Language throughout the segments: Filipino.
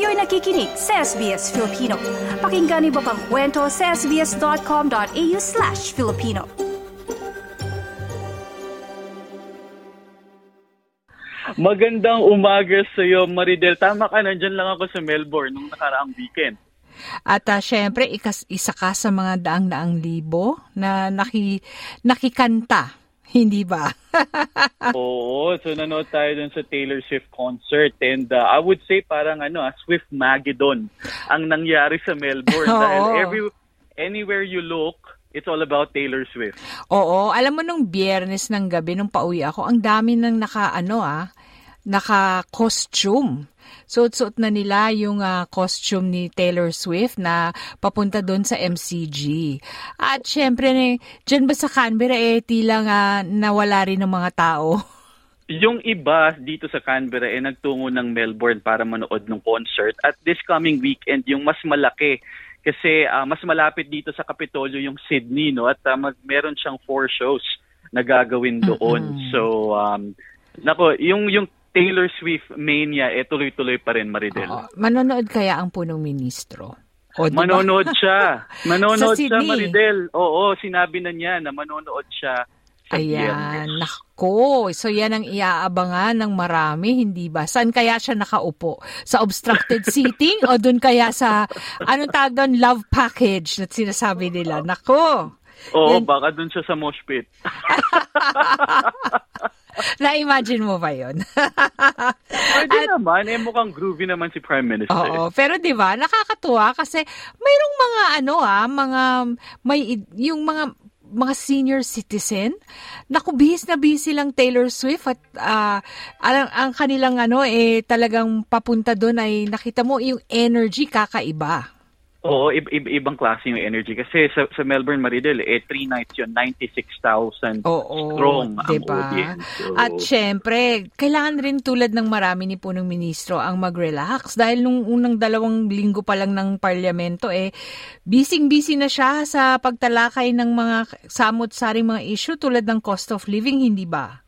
Kayo'y nakikinig sa SBS Filipino. Pakinggan niyo pa ang kwento sa sbs.com.au slash Filipino. Magandang umaga sa iyo, Maridel. Tama ka, nandyan lang ako sa Melbourne nung nakaraang weekend. At uh, syempre, ikas, isa ka sa mga daang-daang libo na naki, nakikanta hindi ba? Oo, so nanood tayo dun sa Taylor Swift concert and uh, I would say parang ano, ah, Swift Magedon ang nangyari sa Melbourne dahil every anywhere you look, it's all about Taylor Swift. Oo, alam mo nung biyernes ng gabi nung pauwi ako, ang dami nang naka ano ah, naka costume. Suot-suot na nila yung uh, costume ni Taylor Swift na papunta doon sa MCG. At syempre, eh, dyan ba sa Canberra, eh, tila nga nawala rin ng mga tao. Yung iba dito sa Canberra eh nagtungo ng Melbourne para manood ng concert at this coming weekend yung mas malaki kasi uh, mas malapit dito sa Capitolio yung Sydney no at uh, mag, meron siyang four shows na gagawin doon. Mm-hmm. So um nako yung yung Taylor Swift mania, eh tuloy-tuloy pa rin, Maridel. Oo. Manonood kaya ang punong ministro? O, diba? Manonood siya. Manonood siya, Maridel. Oo, sinabi na niya na manonood siya Ayan, nako. So yan ang iaabangan ng marami, hindi ba? Saan kaya siya nakaupo? Sa obstructed seating o dun kaya sa, anong tawag doon, love package na sinasabi nila? Nako. Oo, yan. baka dun siya sa mosh pit. Na-imagine mo ba yun? Pwede At, naman. Eh, mukhang groovy naman si Prime Minister. Oo. Pero di ba nakakatuwa kasi mayroong mga ano ah, mga, may, yung mga mga senior citizen, naku, bihis na bihis silang Taylor Swift at uh, ang, ang kanilang ano eh talagang papunta doon ay nakita mo yung energy kakaiba. Oo, ib- ib- ibang klase yung energy. Kasi sa, sa Melbourne, Maridel, eh, three nights yun, 96,000 strong diba? ang audience. So, At syempre, kailangan rin tulad ng marami ni punong ministro ang mag-relax. Dahil nung unang dalawang linggo pa lang ng parlamento, eh, busy-busy na siya sa pagtalakay ng mga samot-saring mga issue tulad ng cost of living, hindi ba?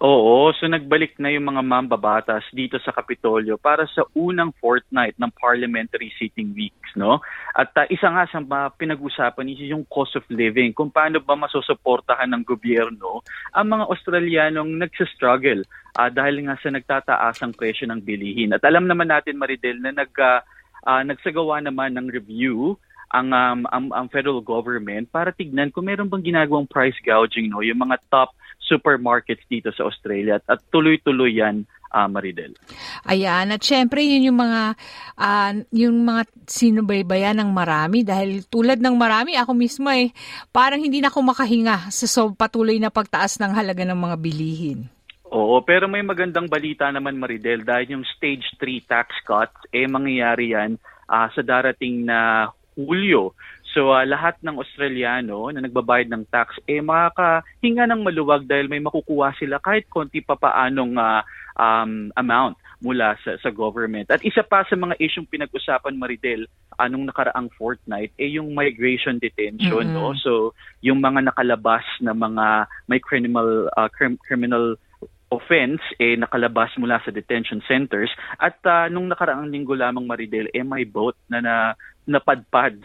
Oo, so nagbalik na yung mga mambabatas dito sa Kapitolyo para sa unang fortnight ng parliamentary sitting weeks, no? At uh, isa nga sa pinag-usapan is yung cost of living, kung paano ba masusuportahan ng gobyerno ang mga Australianong nagsa-struggle uh, dahil nga sa nagtataasang presyo ng bilihin. At alam naman natin, Maridel, na nag, uh, uh, nagsagawa naman ng review ang, um, ang ang federal government para tignan kung meron bang ginagawang price gouging no yung mga top supermarkets dito sa Australia at, tuloy-tuloy yan uh, Maridel. Ayan, at syempre yun yung mga uh, yung mga sinubaybayan ng marami dahil tulad ng marami ako mismo eh parang hindi na ako makahinga sa so patuloy na pagtaas ng halaga ng mga bilihin. Oo, pero may magandang balita naman Maridel dahil yung stage 3 tax cuts eh mangyayari yan uh, sa darating na Hulyo. So uh, lahat ng Australiano na nagbabayad ng tax eh makakahinga ng maluwag dahil may makukuha sila kahit konti pa paanong uh, um, amount mula sa, sa government. At isa pa sa mga isyong pinag-usapan Maridel anong nakaraang fortnight eh yung migration detention mm-hmm. no. So yung mga nakalabas na mga may criminal uh, crim- criminal offense eh nakalabas mula sa detention centers at uh, nung nakaraang linggo lamang Maridel eh may boat na, na napadpad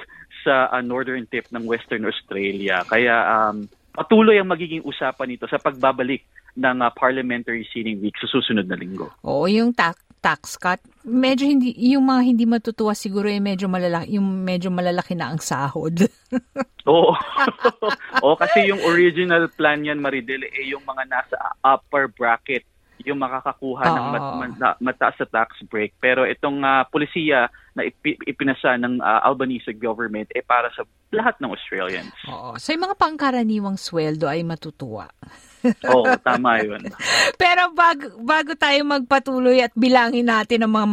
sa uh, northern tip ng Western Australia. Kaya um, patuloy ang magiging usapan nito sa pagbabalik ng uh, parliamentary sitting week sa susunod na linggo. Oo, yung ta- tax cut, medyo hindi yung mga hindi matutuwa siguro ay medyo malalaki yung medyo malalaki na ang sahod. Oo. Oo kasi yung original plan niyan Maridel eh yung mga nasa upper bracket yung makakakuha uh, ng mat, mat, mataas sa tax break. Pero itong uh, polisiya na ipinasa ng uh, Albanese government eh para sa lahat ng Australians. Oo. So yung mga pangkaraniwang sweldo ay matutuwa. Oo, tama yun. Pero bago, bago tayo magpatuloy at bilangin natin ang mga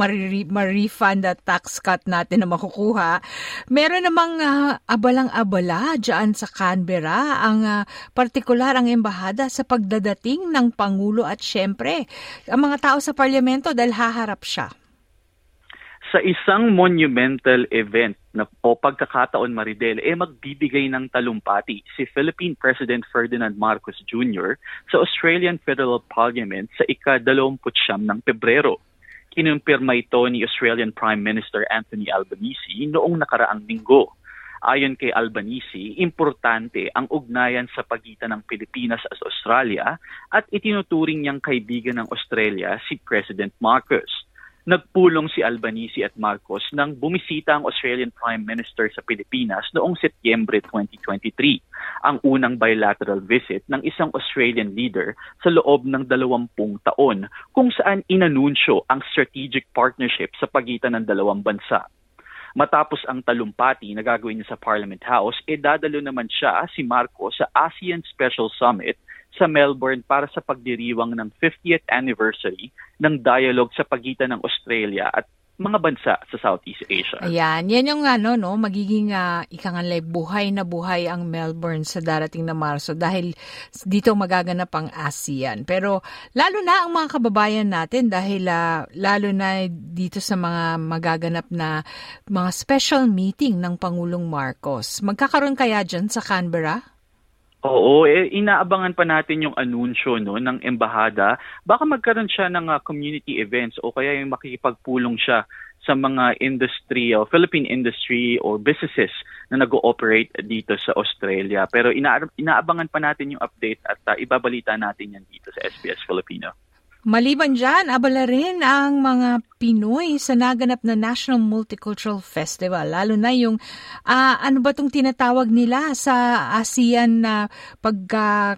ma-refund at tax cut natin na makukuha, meron namang uh, abalang-abala dyan sa Canberra ang uh, partikular ang embahada sa pagdadating ng Pangulo at syempre ang mga tao sa parlamento dahil haharap siya sa isang monumental event na o pagkakataon Maridel, eh magbibigay ng talumpati si Philippine President Ferdinand Marcos Jr. sa Australian Federal Parliament sa ika-29 ng Pebrero. Kinumpirma ito ni Australian Prime Minister Anthony Albanese noong nakaraang linggo. Ayon kay Albanese, importante ang ugnayan sa pagitan ng Pilipinas at Australia at itinuturing niyang kaibigan ng Australia si President Marcos. Nagpulong si Albanese at Marcos nang bumisita ang Australian Prime Minister sa Pilipinas noong Setyembre 2023, ang unang bilateral visit ng isang Australian leader sa loob ng dalawampung taon kung saan inanunsyo ang strategic partnership sa pagitan ng dalawang bansa. Matapos ang talumpati na gagawin niya sa Parliament House, e dadalo naman siya, si Marcos, sa ASEAN Special Summit sa Melbourne para sa pagdiriwang ng 50th anniversary ng dialogue sa pagitan ng Australia at mga bansa sa Southeast Asia. Ayan, yan yung ano no, magiging uh, ikanganlay buhay na buhay ang Melbourne sa darating na Marso dahil dito magaganap ang ASEAN. Pero lalo na ang mga kababayan natin dahil uh, lalo na dito sa mga magaganap na mga special meeting ng Pangulong Marcos. Magkakaroon kaya dyan sa Canberra? Oo, eh, inaabangan pa natin yung anunsyo no, ng embahada. Baka magkaroon siya ng uh, community events o kaya yung makikipagpulong siya sa mga industry o Philippine industry or businesses na nag-ooperate dito sa Australia. Pero ina- inaabangan pa natin yung update at uh, ibabalita natin yan dito sa SBS Filipino. Maliban dyan, abala rin ang mga Pinoy sa naganap na National Multicultural Festival. Lalo na yung, uh, ano ba itong tinatawag nila sa ASEAN na pagka,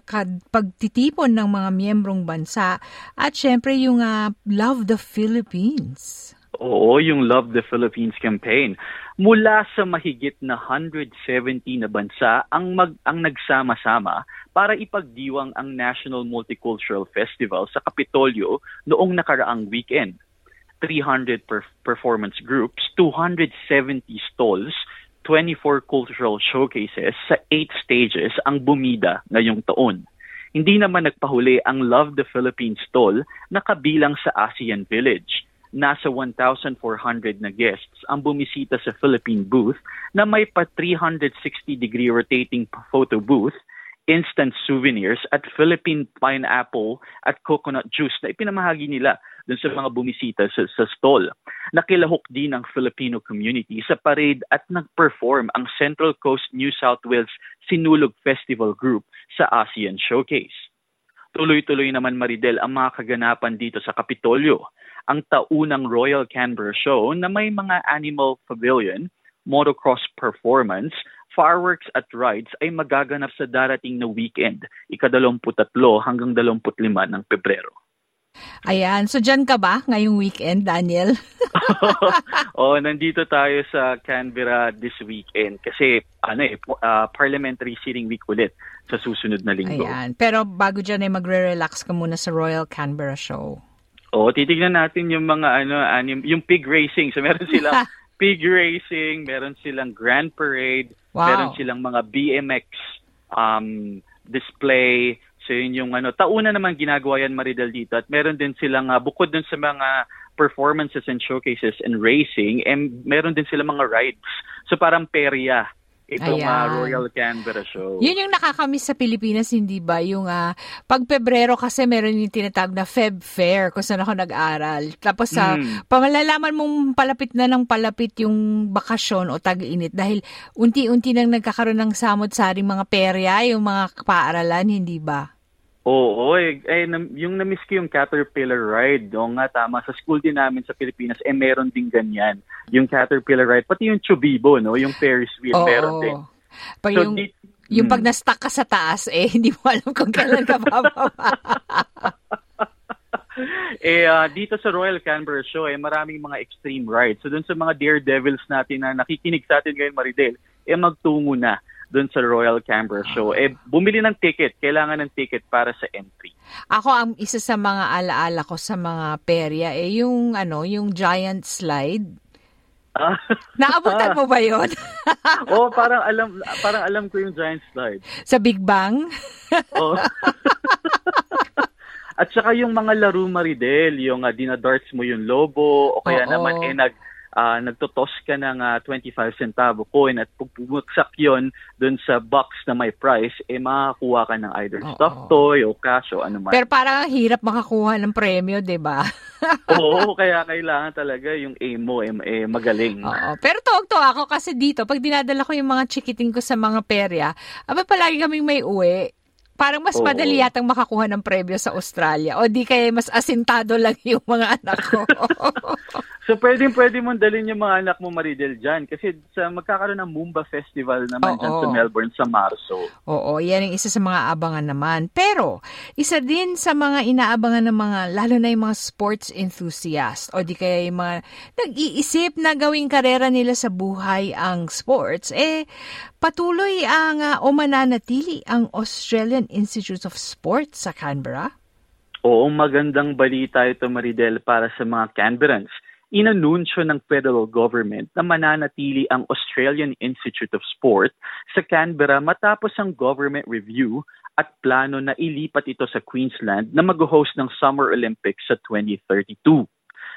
pagtitipon ng mga miyembrong bansa. At syempre yung uh, Love the Philippines. Oo, yung Love the Philippines campaign. Mula sa mahigit na 170 na bansa ang mag ang nagsama-sama para ipagdiwang ang National Multicultural Festival sa Kapitolyo noong nakaraang weekend. 300 per- performance groups, 270 stalls, 24 cultural showcases sa 8 stages ang bumida ngayong taon. Hindi naman nagpahuli ang Love the Philippines stall na kabilang sa ASEAN Village. Nasa 1,400 na guests ang bumisita sa Philippine booth na may pa 360-degree rotating photo booth instant souvenirs at Philippine pineapple at coconut juice na ipinamahagi nila dun sa mga bumisita sa, sa stall. Nakilahok din ang Filipino community sa parade at nag-perform ang Central Coast New South Wales Sinulog Festival Group sa ASEAN Showcase. Tuloy-tuloy naman Maridel ang mga kaganapan dito sa Kapitolyo. Ang taunang Royal Canberra Show na may mga animal pavilion, motocross performance, fireworks at rides ay magaganap sa darating na weekend, ikadalamput-tatlo hanggang dalamput-lima ng Pebrero. Ayan. So, dyan ka ba ngayong weekend, Daniel? oh, nandito tayo sa Canberra this weekend kasi ano eh, uh, parliamentary sitting week ulit sa susunod na linggo. Ayan. Pero bago dyan ay magre-relax ka muna sa Royal Canberra Show. Oh, titignan natin yung mga ano, anim, yung pig racing. So meron silang pig racing, meron silang grand parade, Wow. Meron silang mga BMX um, display. Yun yung ano, tauna naman ginagawa yan Maridel dito at meron din silang uh, bukod dun sa mga performances and showcases and racing, and meron din silang mga rides. So parang perya itong uh, Royal Canberra Show. Yun yung nakakamiss sa Pilipinas, hindi ba? Yung uh, pag Pebrero kasi meron yung tinatawag na Feb Fair kung saan ako nag-aral. Tapos sa uh, mm. pamalalaman mong palapit na ng palapit yung bakasyon o tag-init dahil unti-unti nang nagkakaroon ng samot-saring mga perya, yung mga paaralan, hindi ba? Oo, eh, eh yung na-miss ko yung Caterpillar ride. O nga, tama. Sa school din namin sa Pilipinas, eh meron din ganyan. Yung Caterpillar ride. Pati yung Chubibo, no? Yung Ferris wheel, Oo. meron din. Pag so, yung, di, yung hmm. pag na-stuck ka sa taas, eh, hindi mo alam kung kailan ka bababa. eh, uh, dito sa Royal Canberra Show, eh, maraming mga extreme rides. So, dun sa mga daredevils natin na nakikinig sa atin ngayon, Maridel, eh, magtungo na doon sa Royal Canberra Show. Eh, bumili ng ticket. Kailangan ng ticket para sa entry. Ako, ang isa sa mga alaala ko sa mga perya, eh, yung, ano, yung giant slide. Ah. Naabutan mo ba yon? oh, parang alam parang alam ko yung giant slide. Sa Big Bang? oh. At saka yung mga laro Maridel, yung uh, dinadarts mo yung lobo o kaya Oo. naman eh nag uh, nagtotos ka ng uh, 25 centavo coin at pag bumagsak yon dun sa box na may price, eh makakuha ka ng either Oo. stuffed toy o cash o ano man. Pero parang ang hirap makakuha ng premyo, di ba? Oo, kaya kailangan talaga yung aim mo eh, eh magaling. Oo. Pero tuwag-tuwa ako kasi dito, pag dinadala ko yung mga chikiting ko sa mga perya, aba palagi kaming may uwi. Parang mas Oo. madali yatang makakuha ng premyo sa Australia. O di kaya mas asintado lang yung mga anak ko. So pwedeng pwede mong dalhin yung mga anak mo Maridel dyan kasi sa magkakaroon ng Mumba Festival naman dyan Oo. sa Melbourne sa Marso. Oo, yan ang isa sa mga abangan naman. Pero, isa din sa mga inaabangan ng mga, lalo na yung mga sports enthusiast o di kaya yung mga nag-iisip na gawing karera nila sa buhay ang sports, eh, patuloy ang uh, o mananatili ang Australian Institute of Sports sa Canberra. Oo, magandang balita ito Maridel para sa mga Canberrans. Inanunsyo ng federal government na mananatili ang Australian Institute of Sport sa Canberra matapos ang government review at plano na ilipat ito sa Queensland na mag-host ng Summer Olympics sa 2032.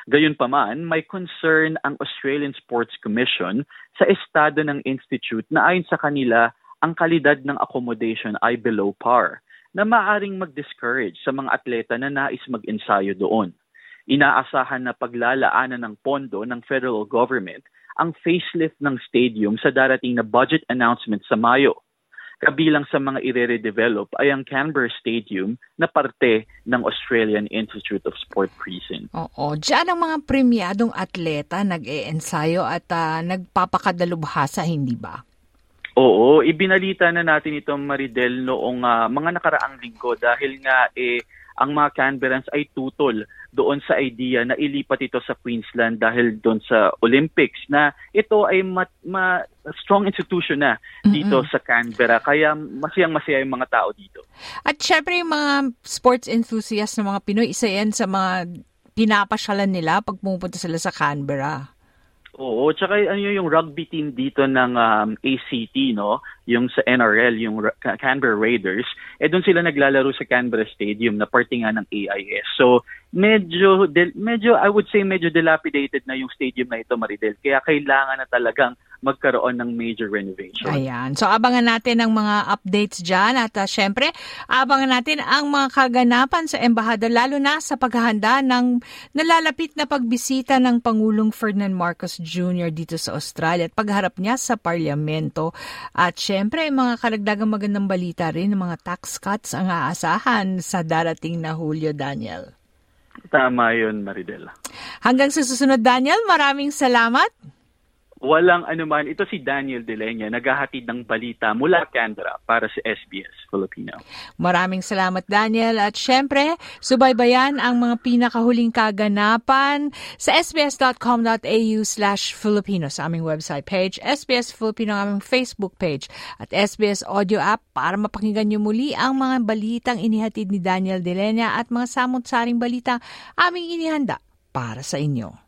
Gayunpaman, may concern ang Australian Sports Commission sa estado ng institute na ayon sa kanila ang kalidad ng accommodation ay below par na maaring mag-discourage sa mga atleta na nais mag-ensayo doon. Inaasahan na paglalaanan ng pondo ng federal government ang facelift ng stadium sa darating na budget announcement sa Mayo. Kabilang sa mga ire-redevelop ay ang Canberra Stadium na parte ng Australian Institute of Sport Precinct. Oo, dyan ang mga premyadong atleta nag-e-ensayo at ah, nagpapakadalubhasa, hindi ba? Oo, ibinalita na natin ito Maridel noong ah, mga nakaraang linggo dahil nga eh ang mga Canberrans ay tutol doon sa idea na ilipat ito sa Queensland dahil doon sa Olympics na ito ay ma- ma- strong institution na dito sa Canberra kaya masayang masaya yung mga tao dito. At syempre yung mga sports enthusiast ng mga Pinoy, isa yan sa mga pinapasyalan nila pag pumupunta sila sa Canberra. Oo, tsaka ano yung rugby team dito ng um, ACT, no? Yung sa NRL, yung Ra- Ca- Canberra Raiders, eh doon sila naglalaro sa Canberra Stadium na parte nga ng AIS. So, medyo, del- medyo, I would say medyo dilapidated na yung stadium na ito, Maridel. Kaya kailangan na talagang magkaroon ng major renovation. Ayan. So, abangan natin ang mga updates dyan. At uh, syempre, abangan natin ang mga kaganapan sa embahada, lalo na sa paghahanda ng nalalapit na pagbisita ng Pangulong Ferdinand Marcos Jr. dito sa Australia at pagharap niya sa parlamento. At syempre, mga karagdagang magandang balita rin ng mga tax cuts ang aasahan sa darating na Hulyo, Daniel. Tama yun, Maridel. Hanggang sa susunod, Daniel, maraming salamat. Walang anuman. Ito si Daniel Delenya, naghahatid ng balita mula Canberra para sa SBS Filipino. Maraming salamat Daniel at syempre subaybayan ang mga pinakahuling kaganapan sa sbs.com.au slash Filipino sa aming website page, SBS Filipino ang aming Facebook page at SBS Audio app para mapakinggan niyo muli ang mga balitang inihatid ni Daniel Delenya at mga samot-saring balita aming inihanda para sa inyo.